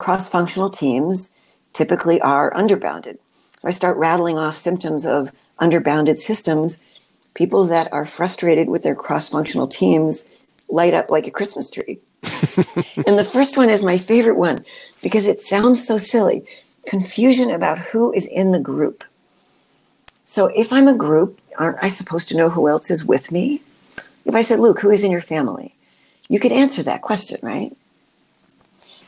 cross functional teams typically are underbounded. If I start rattling off symptoms of underbounded systems, people that are frustrated with their cross functional teams light up like a Christmas tree. and the first one is my favorite one because it sounds so silly confusion about who is in the group. So if I'm a group, aren't I supposed to know who else is with me? If I said, Luke, who is in your family? You could answer that question, right?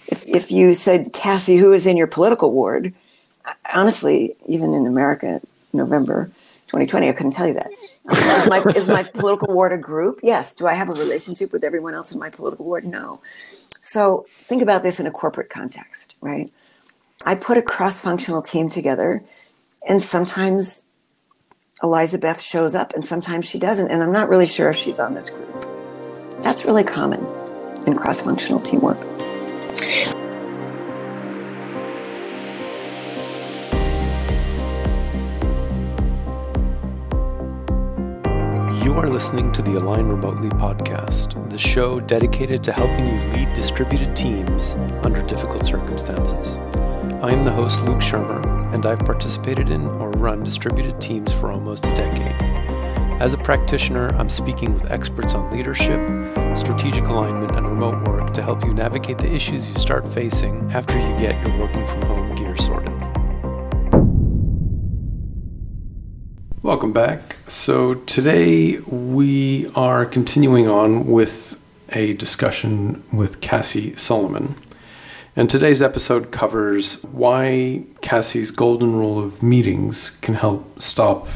If, if you said, Cassie, who is in your political ward? Honestly, even in America, November 2020, I couldn't tell you that. is, my, is my political ward a group? Yes. Do I have a relationship with everyone else in my political ward? No. So think about this in a corporate context, right? I put a cross functional team together, and sometimes Elizabeth shows up and sometimes she doesn't, and I'm not really sure if she's on this group. That's really common in cross functional teamwork. You are listening to the Align Remotely podcast, the show dedicated to helping you lead distributed teams under difficult circumstances. I am the host, Luke Szyrmer, and I've participated in or run distributed teams for almost a decade. As a practitioner, I'm speaking with experts on leadership, strategic alignment, and remote work to help you navigate the issues you start facing after you get your working from home gear sorted. Welcome back. So, today we are continuing on with a discussion with Cassie Solomon. And today's episode covers why Cassie's golden rule of meetings can help stop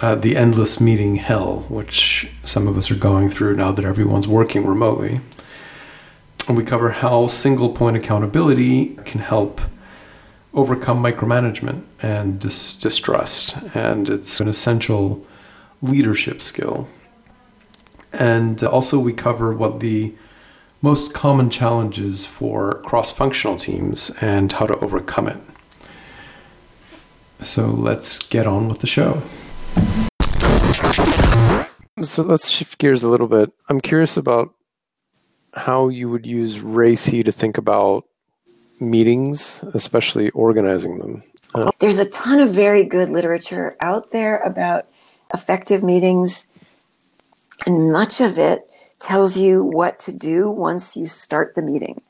uh, the endless meeting hell, which some of us are going through now that everyone's working remotely. And we cover how single point accountability can help overcome micromanagement and dis- distrust. And it's an essential leadership skill. And also, we cover what the most common challenges for cross functional teams and how to overcome it. So let's get on with the show. So let's shift gears a little bit. I'm curious about how you would use RACI to think about meetings, especially organizing them. Uh, There's a ton of very good literature out there about effective meetings, and much of it tells you what to do once you start the meeting.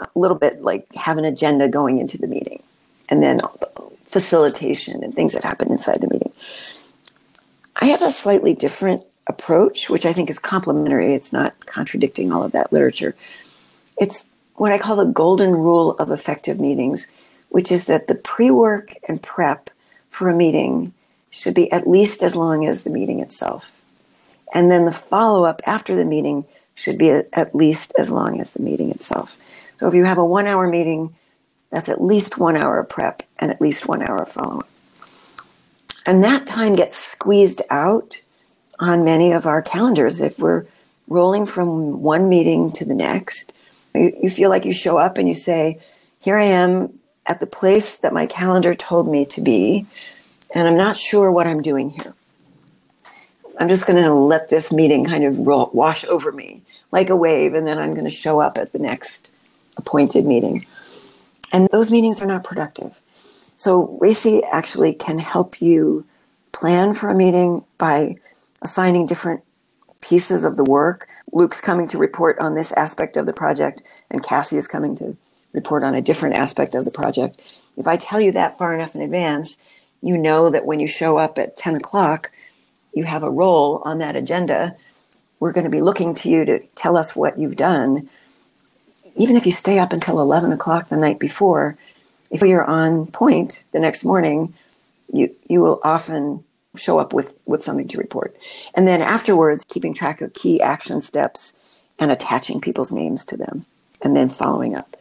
A little bit like have an agenda going into the meeting, and then facilitation and things that happen inside the meeting. I have a slightly different approach, which I think is complementary. It's not contradicting all of that literature. It's what I call the golden rule of effective meetings, which is that the pre work and prep for a meeting should be at least as long as the meeting itself. And then the follow up after the meeting should be at least as long as the meeting itself. So if you have a one hour meeting, that's at least one hour of prep and at least one hour of follow up. And that time gets squeezed out on many of our calendars. If we're rolling from one meeting to the next, you, you feel like you show up and you say, Here I am at the place that my calendar told me to be, and I'm not sure what I'm doing here. I'm just going to let this meeting kind of roll, wash over me like a wave, and then I'm going to show up at the next appointed meeting. And those meetings are not productive. So RACI actually can help you plan for a meeting by assigning different pieces of the work. Luke's coming to report on this aspect of the project, and Cassie is coming to report on a different aspect of the project. If I tell you that far enough in advance, you know that when you show up at 10 o'clock, you have a role on that agenda, we're going to be looking to you to tell us what you've done. Even if you stay up until 11 o'clock the night before, if you're on point the next morning, you, you will often show up with, with something to report. And then afterwards, keeping track of key action steps and attaching people's names to them, and then following up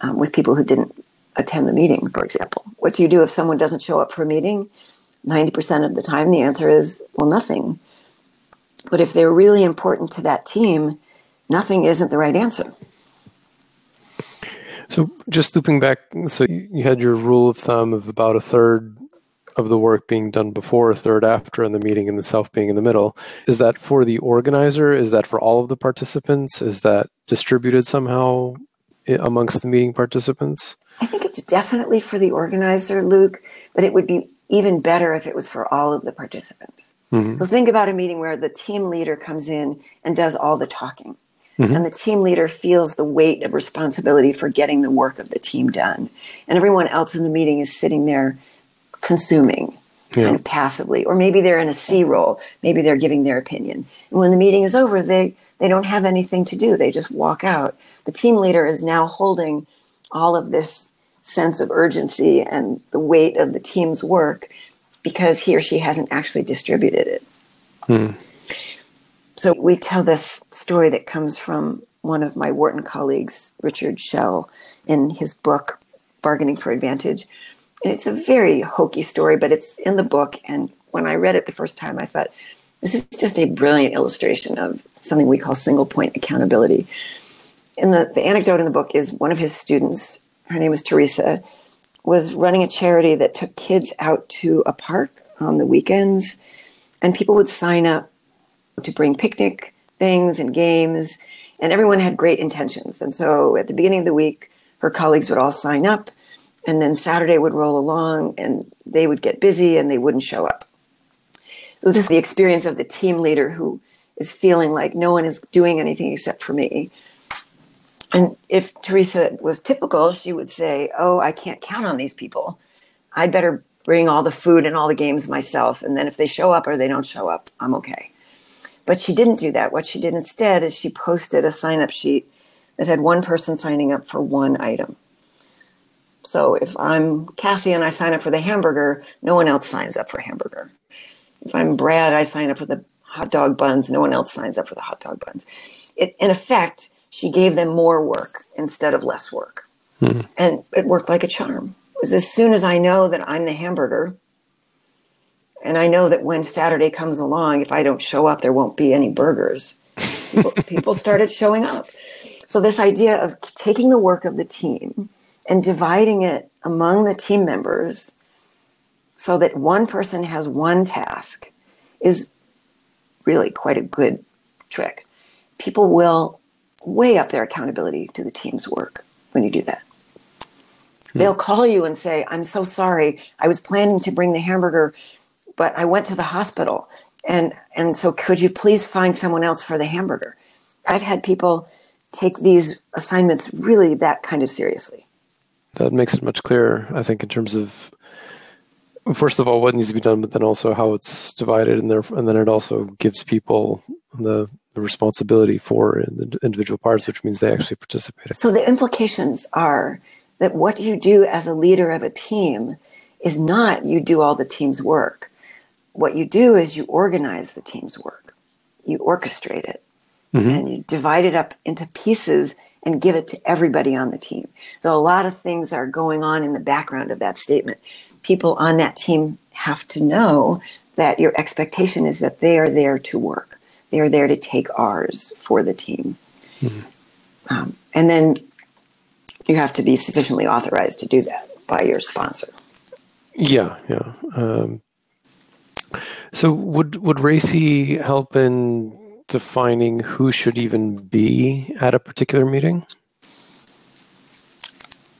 um, with people who didn't attend the meeting, for example. What do you do if someone doesn't show up for a meeting? 90% of the time, the answer is, well, nothing. But if they're really important to that team, nothing isn't the right answer. So, just looping back, so you had your rule of thumb of about a third of the work being done before, a third after, and the meeting and the self being in the middle. Is that for the organizer? Is that for all of the participants? Is that distributed somehow amongst the meeting participants? I think it's definitely for the organizer, Luke, but it would be even better if it was for all of the participants. Mm-hmm. So think about a meeting where the team leader comes in and does all the talking. Mm-hmm. And the team leader feels the weight of responsibility for getting the work of the team done. And everyone else in the meeting is sitting there consuming yeah. kind of passively. Or maybe they're in a C role. Maybe they're giving their opinion. And when the meeting is over, they, they don't have anything to do. They just walk out. The team leader is now holding all of this sense of urgency and the weight of the team's work because he or she hasn't actually distributed it. Hmm. So we tell this story that comes from one of my Wharton colleagues, Richard Shell, in his book, Bargaining for Advantage. And it's a very hokey story, but it's in the book. And when I read it the first time, I thought, this is just a brilliant illustration of something we call single point accountability. And the, the anecdote in the book is one of his students, her name was Teresa, was running a charity that took kids out to a park on the weekends. And people would sign up to bring picnic things and games, and everyone had great intentions. And so at the beginning of the week, her colleagues would all sign up, and then Saturday would roll along, and they would get busy and they wouldn't show up. So this is the experience of the team leader who is feeling like no one is doing anything except for me. And if Teresa was typical, she would say, Oh, I can't count on these people. I better bring all the food and all the games myself. And then if they show up or they don't show up, I'm okay. But she didn't do that. What she did instead is she posted a sign up sheet that had one person signing up for one item. So if I'm Cassie and I sign up for the hamburger, no one else signs up for hamburger. If I'm Brad, I sign up for the hot dog buns, no one else signs up for the hot dog buns. It, in effect, she gave them more work instead of less work. Hmm. And it worked like a charm. It was as soon as I know that I'm the hamburger, and I know that when Saturday comes along, if I don't show up, there won't be any burgers. People, people started showing up. So, this idea of taking the work of the team and dividing it among the team members so that one person has one task is really quite a good trick. People will weigh up their accountability to the team's work when you do that. Hmm. They'll call you and say, I'm so sorry. I was planning to bring the hamburger but I went to the hospital and and so could you please find someone else for the hamburger? I've had people take these assignments really that kind of seriously. That makes it much clearer, I think, in terms of first of all what needs to be done, but then also how it's divided, and there, and then it also gives people the, the responsibility for the individual parts, which means they actually participate. So the implications are that what you do as a leader of a team is not you do all the team's work what you do is you organize the team's work, you orchestrate it, mm-hmm. and you divide it up into pieces and give it to everybody on the team. So a lot of things are going on in the background of that statement. People on that team have to know that your expectation is that they are there to work. They are there to take R's for the team. Mm-hmm. Um, and then you have to be sufficiently authorized to do that by your sponsor. Yeah, yeah. Um, so would would RACI help in defining who should even be at a particular meeting?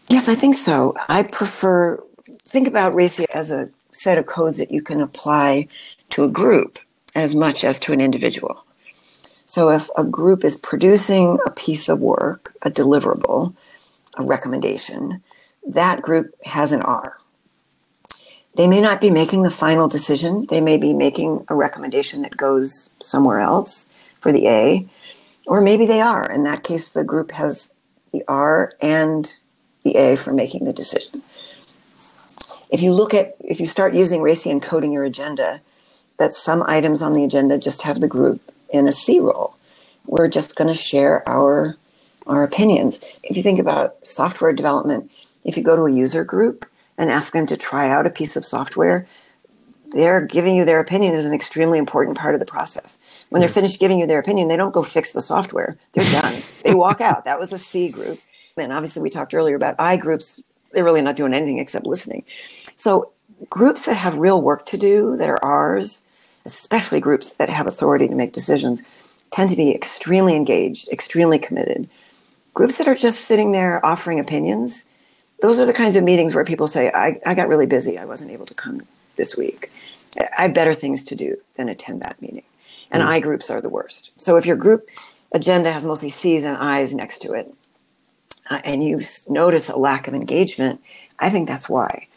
Yes, I think so. I prefer think about RACI as a set of codes that you can apply to a group as much as to an individual. So if a group is producing a piece of work, a deliverable, a recommendation, that group has an R. They may not be making the final decision. They may be making a recommendation that goes somewhere else for the A, or maybe they are. In that case, the group has the R and the A for making the decision. If you look at, if you start using RACI and coding your agenda, that some items on the agenda just have the group in a C role. We're just going to share our our opinions. If you think about software development, if you go to a user group, and ask them to try out a piece of software, they're giving you their opinion is an extremely important part of the process. When they're finished giving you their opinion, they don't go fix the software. They're done. they walk out. That was a C group. And obviously, we talked earlier about I groups. They're really not doing anything except listening. So, groups that have real work to do, that are R's, especially groups that have authority to make decisions, tend to be extremely engaged, extremely committed. Groups that are just sitting there offering opinions, those are the kinds of meetings where people say, I, I got really busy. I wasn't able to come this week. I have better things to do than attend that meeting. And mm. I groups are the worst. So if your group agenda has mostly C's and I's next to it, uh, and you notice a lack of engagement, I think that's why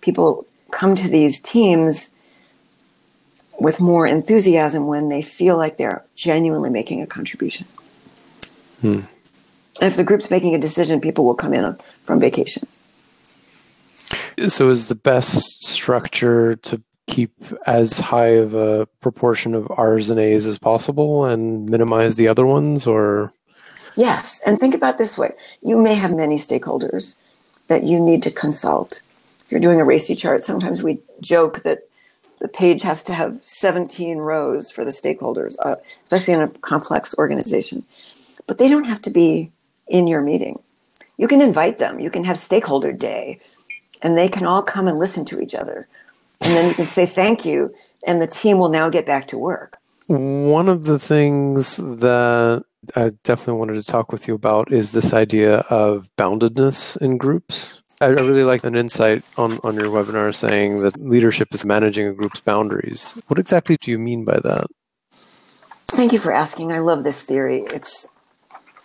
people come to these teams with more enthusiasm when they feel like they're genuinely making a contribution. Hmm. And if the group's making a decision, people will come in from vacation. So, is the best structure to keep as high of a proportion of R's and A's as possible and minimize the other ones, or? Yes, and think about this way: you may have many stakeholders that you need to consult. If you're doing a RACI chart, sometimes we joke that the page has to have 17 rows for the stakeholders, uh, especially in a complex organization. But they don't have to be in your meeting. You can invite them. You can have stakeholder day, and they can all come and listen to each other. And then you can say thank you, and the team will now get back to work. One of the things that I definitely wanted to talk with you about is this idea of boundedness in groups. I really like an insight on, on your webinar saying that leadership is managing a group's boundaries. What exactly do you mean by that? Thank you for asking. I love this theory. It's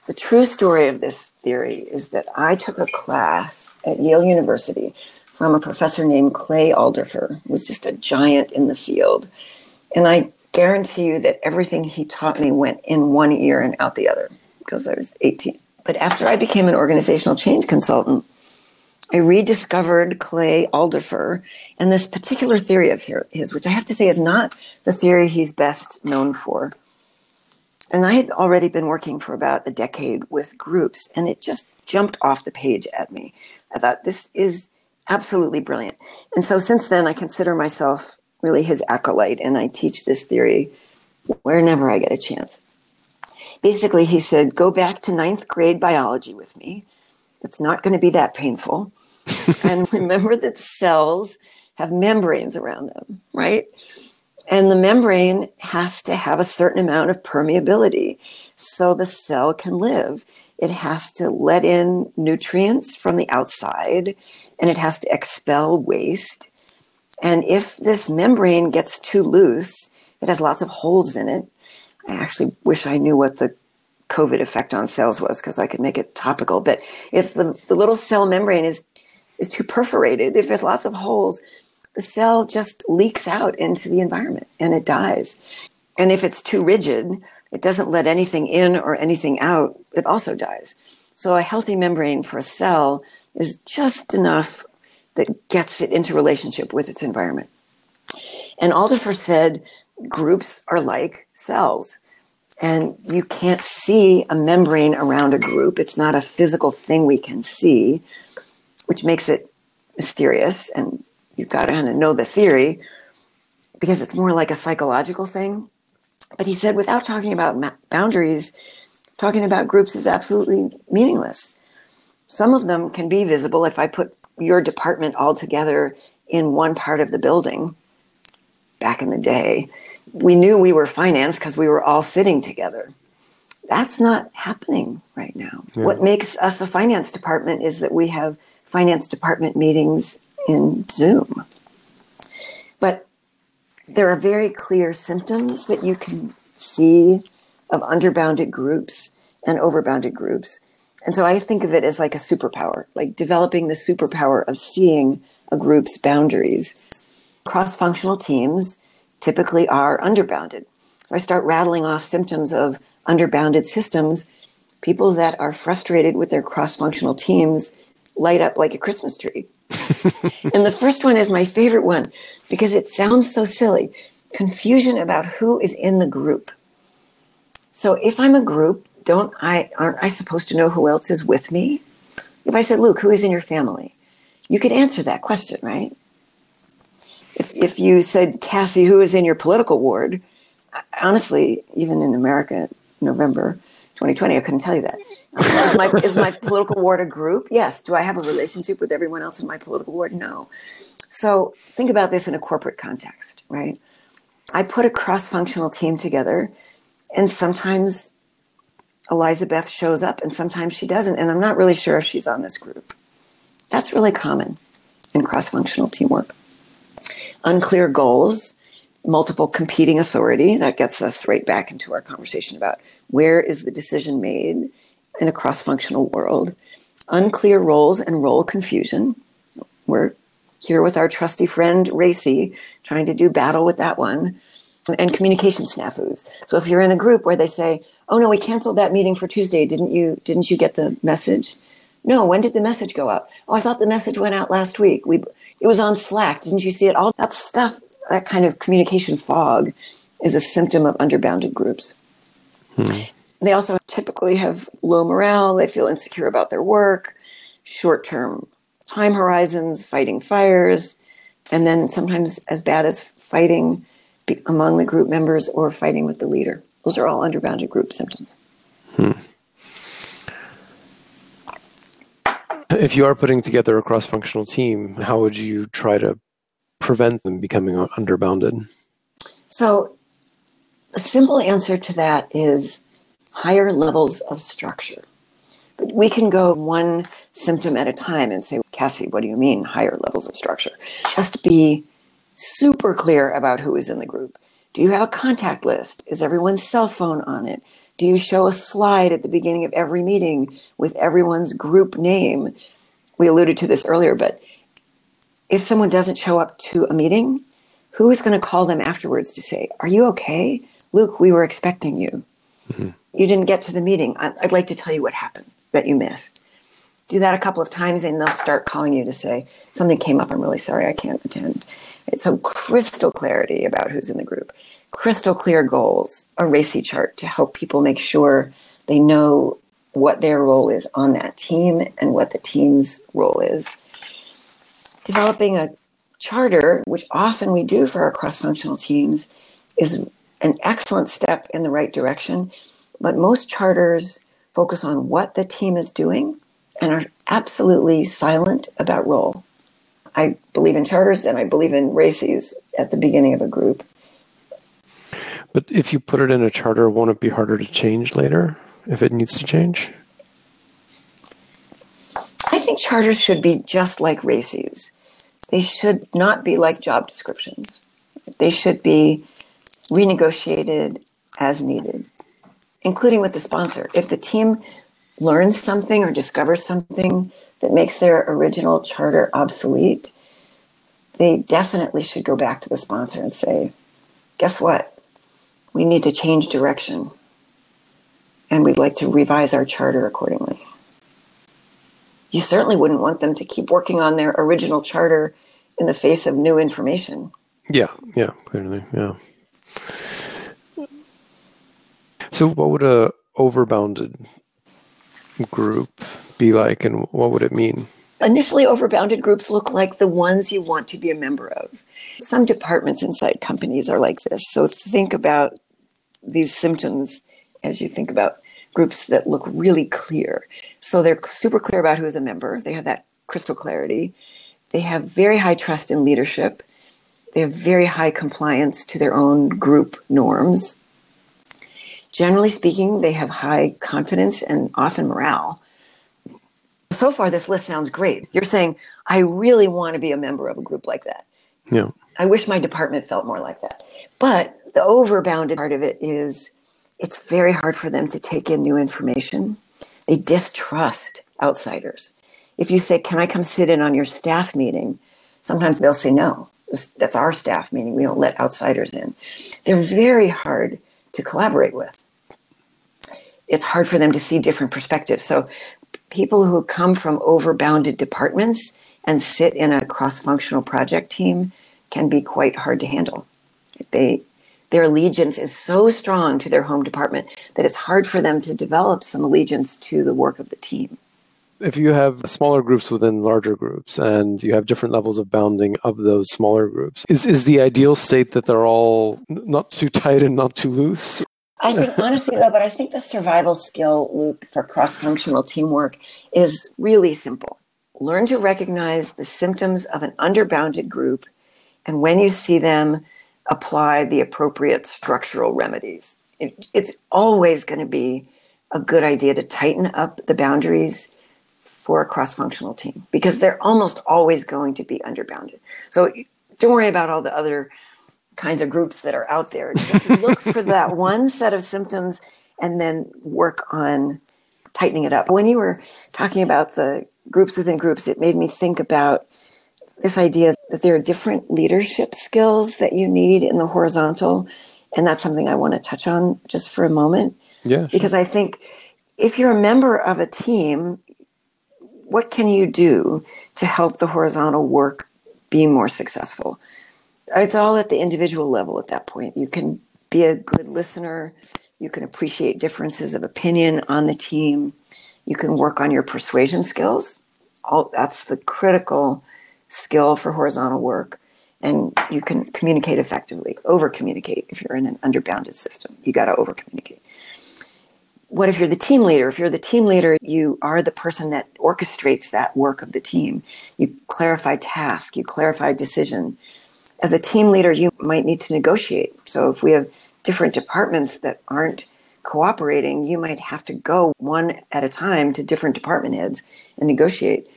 the true story of this theory is that I took a class at Yale University from a professor named Clay Alderfer, who was just a giant in the field. And I guarantee you that everything he taught me went in one ear and out the other because I was 18. But after I became an organizational change consultant, I rediscovered Clay Alderfer and this particular theory of his, which I have to say is not the theory he's best known for. And I had already been working for about a decade with groups, and it just jumped off the page at me. I thought, this is absolutely brilliant. And so since then, I consider myself really his acolyte, and I teach this theory whenever I get a chance. Basically, he said, go back to ninth grade biology with me. It's not going to be that painful. and remember that cells have membranes around them, right? And the membrane has to have a certain amount of permeability so the cell can live. It has to let in nutrients from the outside and it has to expel waste. And if this membrane gets too loose, it has lots of holes in it. I actually wish I knew what the COVID effect on cells was because I could make it topical. But if the, the little cell membrane is is too perforated, if there's lots of holes, the cell just leaks out into the environment and it dies. And if it's too rigid, it doesn't let anything in or anything out, it also dies. So a healthy membrane for a cell is just enough that gets it into relationship with its environment. And Alderfer said groups are like cells. And you can't see a membrane around a group. It's not a physical thing we can see, which makes it mysterious and you've got to kind of know the theory because it's more like a psychological thing. But he said, without talking about ma- boundaries, talking about groups is absolutely meaningless. Some of them can be visible if I put your department all together in one part of the building back in the day. We knew we were finance because we were all sitting together. That's not happening right now. Yeah. What makes us a finance department is that we have finance department meetings in Zoom. But there are very clear symptoms that you can see of underbounded groups and overbounded groups. And so I think of it as like a superpower, like developing the superpower of seeing a group's boundaries. Cross functional teams typically are underbounded. So I start rattling off symptoms of underbounded systems. People that are frustrated with their cross functional teams light up like a Christmas tree. and the first one is my favorite one because it sounds so silly confusion about who is in the group. So if I'm a group, don't I aren't I supposed to know who else is with me? If I said, Luke, who is in your family? You could answer that question, right? If if you said, Cassie, who is in your political ward? Honestly, even in America, November 2020, I couldn't tell you that is, my, is my political ward a group? Yes. Do I have a relationship with everyone else in my political ward? No. So think about this in a corporate context, right? I put a cross functional team together, and sometimes Elizabeth shows up and sometimes she doesn't, and I'm not really sure if she's on this group. That's really common in cross functional teamwork. Unclear goals, multiple competing authority, that gets us right back into our conversation about where is the decision made in a cross functional world. Unclear roles and role confusion. We're here with our trusty friend RACI, trying to do battle with that one, and communication snafus. So if you're in a group where they say, "Oh no, we canceled that meeting for Tuesday. Didn't you? Didn't you get the message?" No, when did the message go out? Oh, I thought the message went out last week. We it was on Slack. Didn't you see it? All that stuff, that kind of communication fog is a symptom of underbounded groups. Hmm. They also typically have low morale, they feel insecure about their work, short-term time horizons, fighting fires, and then sometimes as bad as fighting among the group members or fighting with the leader. Those are all underbounded group symptoms. Hmm. If you are putting together a cross functional team, how would you try to prevent them becoming underbounded? So, the simple answer to that is higher levels of structure. But we can go one symptom at a time and say, Cassie, what do you mean higher levels of structure? Just be super clear about who is in the group. Do you have a contact list? Is everyone's cell phone on it? Do you show a slide at the beginning of every meeting with everyone's group name? We alluded to this earlier, but if someone doesn't show up to a meeting, who is going to call them afterwards to say, Are you okay? Luke, we were expecting you. Mm-hmm. You didn't get to the meeting. I'd like to tell you what happened that you missed. Do that a couple of times, and they'll start calling you to say, Something came up. I'm really sorry. I can't attend. It's so crystal clarity about who's in the group crystal clear goals, a RACI chart to help people make sure they know what their role is on that team and what the team's role is. Developing a charter, which often we do for our cross functional teams, is an excellent step in the right direction. But most charters focus on what the team is doing and are absolutely silent about role. I believe in charters and I believe in RACIs at the beginning of a group. But if you put it in a charter, won't it be harder to change later if it needs to change? I think charters should be just like RACIs. They should not be like job descriptions. They should be renegotiated as needed, including with the sponsor. If the team learns something or discovers something that makes their original charter obsolete, they definitely should go back to the sponsor and say, guess what? we need to change direction and we'd like to revise our charter accordingly. You certainly wouldn't want them to keep working on their original charter in the face of new information. Yeah, yeah, clearly, yeah. So, what would a overbounded group be like, and what would it mean? Initially, overbounded groups look like the ones you want to be a member of. Some departments inside companies are like this. So, think about these symptoms as you think about groups that look really clear. So they're super clear about who is a member. They have that crystal clarity. They have very high trust in leadership. They have very high compliance to their own group norms. Generally speaking, they have high confidence and often morale. So far, this list sounds great. You're saying, I really want to be a member of a group like that. Yeah. I wish my department felt more like that. But the overbounded part of it is it's very hard for them to take in new information. They distrust outsiders. If you say, Can I come sit in on your staff meeting? Sometimes they'll say, No, that's our staff meeting. We don't let outsiders in. They're very hard to collaborate with. It's hard for them to see different perspectives. So, people who come from overbounded departments and sit in a cross functional project team can be quite hard to handle. They their allegiance is so strong to their home department that it's hard for them to develop some allegiance to the work of the team. If you have smaller groups within larger groups and you have different levels of bounding of those smaller groups, is, is the ideal state that they're all not too tight and not too loose? I think honestly though, but I think the survival skill, loop for cross-functional teamwork is really simple. Learn to recognize the symptoms of an underbounded group, and when you see them, apply the appropriate structural remedies. It, it's always going to be a good idea to tighten up the boundaries for a cross functional team because they're almost always going to be underbounded. So don't worry about all the other kinds of groups that are out there. Just look for that one set of symptoms and then work on tightening it up. When you were talking about the groups within groups, it made me think about this idea that there are different leadership skills that you need in the horizontal. And that's something I want to touch on just for a moment. Yeah. Sure. Because I think if you're a member of a team, what can you do to help the horizontal work be more successful? It's all at the individual level at that point. You can be a good listener, you can appreciate differences of opinion on the team, you can work on your persuasion skills. All that's the critical skill for horizontal work. And you can communicate effectively, over communicate if you're in an underbounded system. You got to over communicate what if you're the team leader? If you're the team leader, you are the person that orchestrates that work of the team. You clarify task, you clarify decision. As a team leader, you might need to negotiate. So if we have different departments that aren't cooperating, you might have to go one at a time to different department heads and negotiate.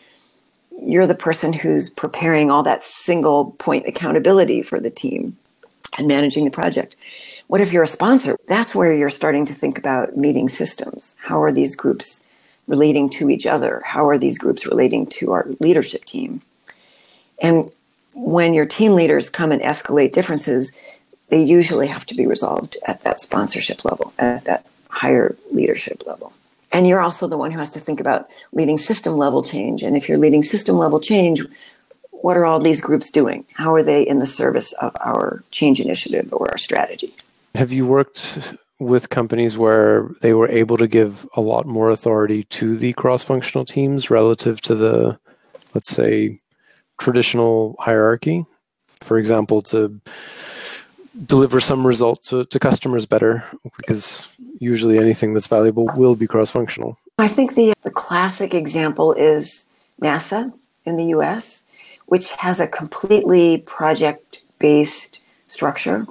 You're the person who's preparing all that single point accountability for the team and managing the project. What if you're a sponsor? That's where you're starting to think about meeting systems. How are these groups relating to each other? How are these groups relating to our leadership team? And when your team leaders come and escalate differences, they usually have to be resolved at that sponsorship level, at that higher leadership level. And you're also the one who has to think about leading system level change. And if you're leading system level change, what are all these groups doing? How are they in the service of our change initiative or our strategy? Have you worked with companies where they were able to give a lot more authority to the cross functional teams relative to the, let's say, traditional hierarchy? For example, to deliver some result to, to customers better, because usually anything that's valuable will be cross functional. I think the, the classic example is NASA in the US, which has a completely project based structure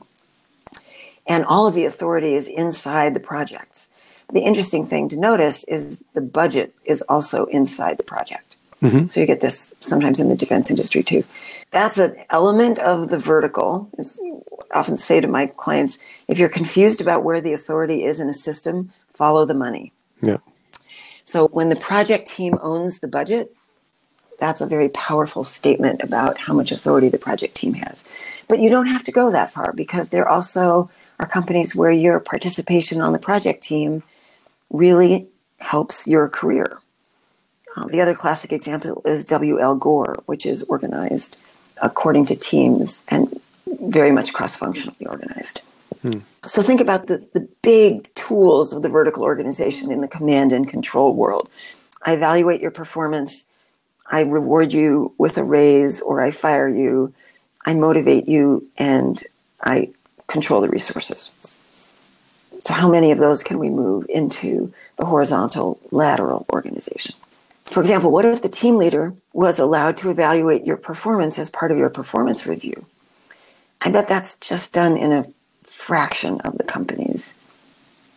and all of the authority is inside the projects. The interesting thing to notice is the budget is also inside the project. Mm-hmm. So you get this sometimes in the defense industry too. That's an element of the vertical. I often say to my clients, if you're confused about where the authority is in a system, follow the money. Yeah. So when the project team owns the budget, that's a very powerful statement about how much authority the project team has. But you don't have to go that far because they're also are companies where your participation on the project team really helps your career. Uh, the other classic example is WL Gore, which is organized according to teams and very much cross functionally organized. Hmm. So think about the, the big tools of the vertical organization in the command and control world. I evaluate your performance. I reward you with a raise or I fire you. I motivate you and I control the resources. So, how many of those can we move into the horizontal lateral organization? For example, what if the team leader was allowed to evaluate your performance as part of your performance review? I bet that's just done in a fraction of the companies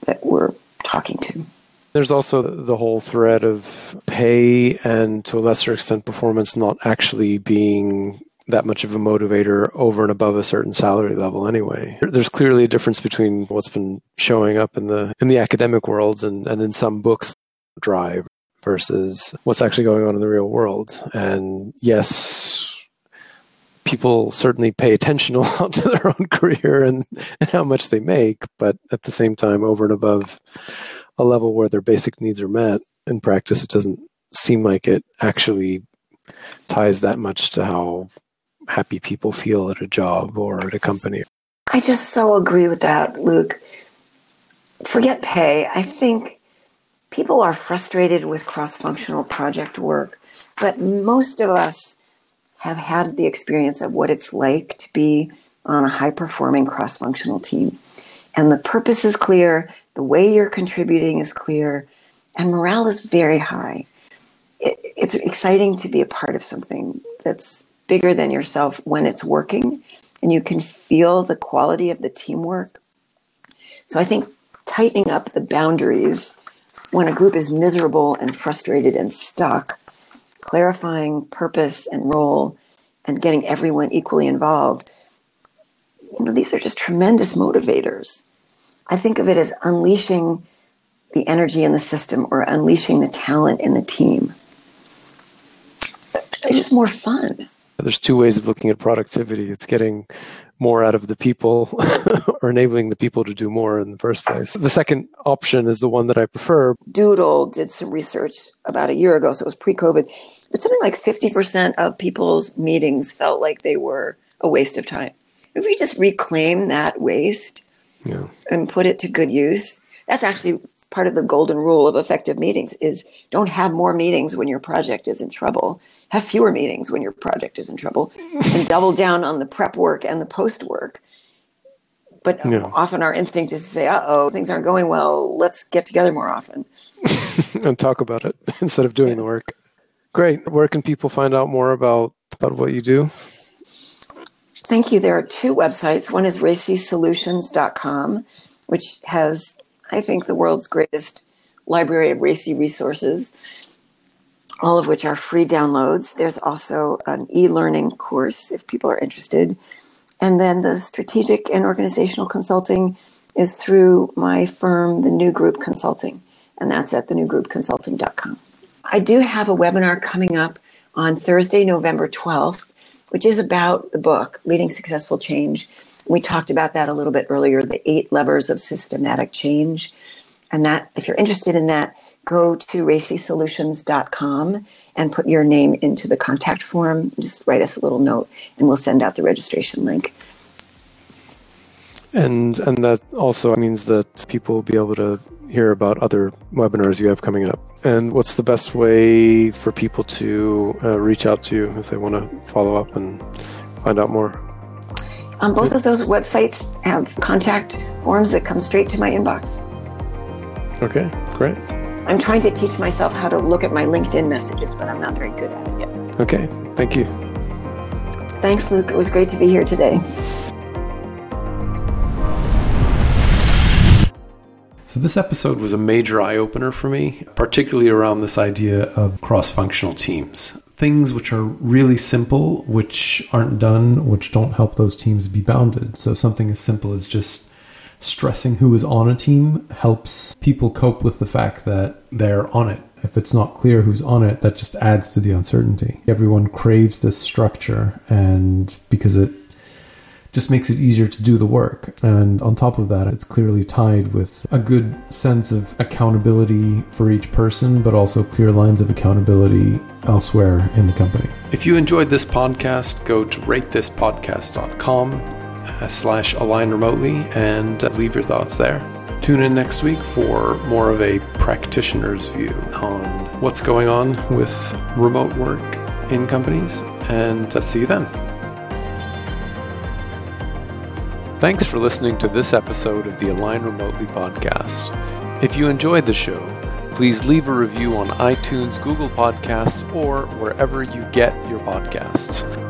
that we're talking to. There's also the whole thread of pay and to a lesser extent performance not actually being that much of a motivator over and above a certain salary level anyway. There's clearly a difference between what's been showing up in the in the academic worlds and, and in some books drive versus what's actually going on in the real world. And yes, people certainly pay attention a lot to their own career and, and how much they make, but at the same time over and above a level where their basic needs are met, in practice it doesn't seem like it actually ties that much to how happy people feel at a job or at a company. I just so agree with that, Luke. Forget pay. I think people are frustrated with cross functional project work, but most of us have had the experience of what it's like to be on a high performing cross functional team. And the purpose is clear, the way you're contributing is clear, and morale is very high. It, it's exciting to be a part of something that's bigger than yourself when it's working and you can feel the quality of the teamwork. So I think tightening up the boundaries when a group is miserable and frustrated and stuck, clarifying purpose and role and getting everyone equally involved, you know, these are just tremendous motivators. I think of it as unleashing the energy in the system or unleashing the talent in the team. It's just more fun. There's two ways of looking at productivity. It's getting more out of the people or enabling the people to do more in the first place. The second option is the one that I prefer. Doodle did some research about a year ago, so it was pre COVID, but something like 50% of people's meetings felt like they were a waste of time. If we just reclaim that waste yeah. and put it to good use, that's actually part of the golden rule of effective meetings is don't have more meetings when your project is in trouble. Have fewer meetings when your project is in trouble. And double down on the prep work and the post work. But yeah. often our instinct is to say uh-oh things aren't going well. Let's get together more often. And talk about it instead of doing yeah. the work. Great. Where can people find out more about about what you do? Thank you. There are two websites. One is racisolutions.com which has I think, the world's greatest library of RACI resources, all of which are free downloads. There's also an e learning course if people are interested. And then the strategic and organizational consulting is through my firm, The New Group Consulting, and that's at thenewgroupconsulting.com. I do have a webinar coming up on Thursday, November 12th, which is about the book, Leading Successful Change. We talked about that a little bit earlier, the eight levers of systematic change. And that, if you're interested in that, go to racisolutions.com and put your name into the contact form. Just write us a little note and we'll send out the registration link. And and that also means that people will be able to hear about other webinars you have coming up. And what's the best way for people to uh, reach out to you if they want to follow up and find out more? Um, both of those websites have contact forms that come straight to my inbox. Okay, great. I'm trying to teach myself how to look at my LinkedIn messages, but I'm not very good at it yet. Okay, thank you. Thanks, Luke. It was great to be here today. So, this episode was a major eye opener for me, particularly around this idea of cross functional teams things which are really simple, which aren't done, which don't help those teams be bounded. So something as simple as just stressing who is on a team helps people cope with the fact that they're on it. If it's not clear who's on it, that just adds to the uncertainty. Everyone craves this structure, and because it just makes it easier to do the work. And on top of that, it's clearly tied with a good sense of accountability for each person, but also clear lines of accountability elsewhere in the company. If you enjoyed this podcast, go to ratethispodcast.com uh, slash align remotely and uh, leave your thoughts there. Tune in next week for more of a practitioner's view on what's going on with remote work in companies, and uh, see you then. Thanks for listening to this episode of the Align Remotely podcast. If you enjoyed the show, please leave a review on iTunes, Google Podcasts, or wherever you get your podcasts.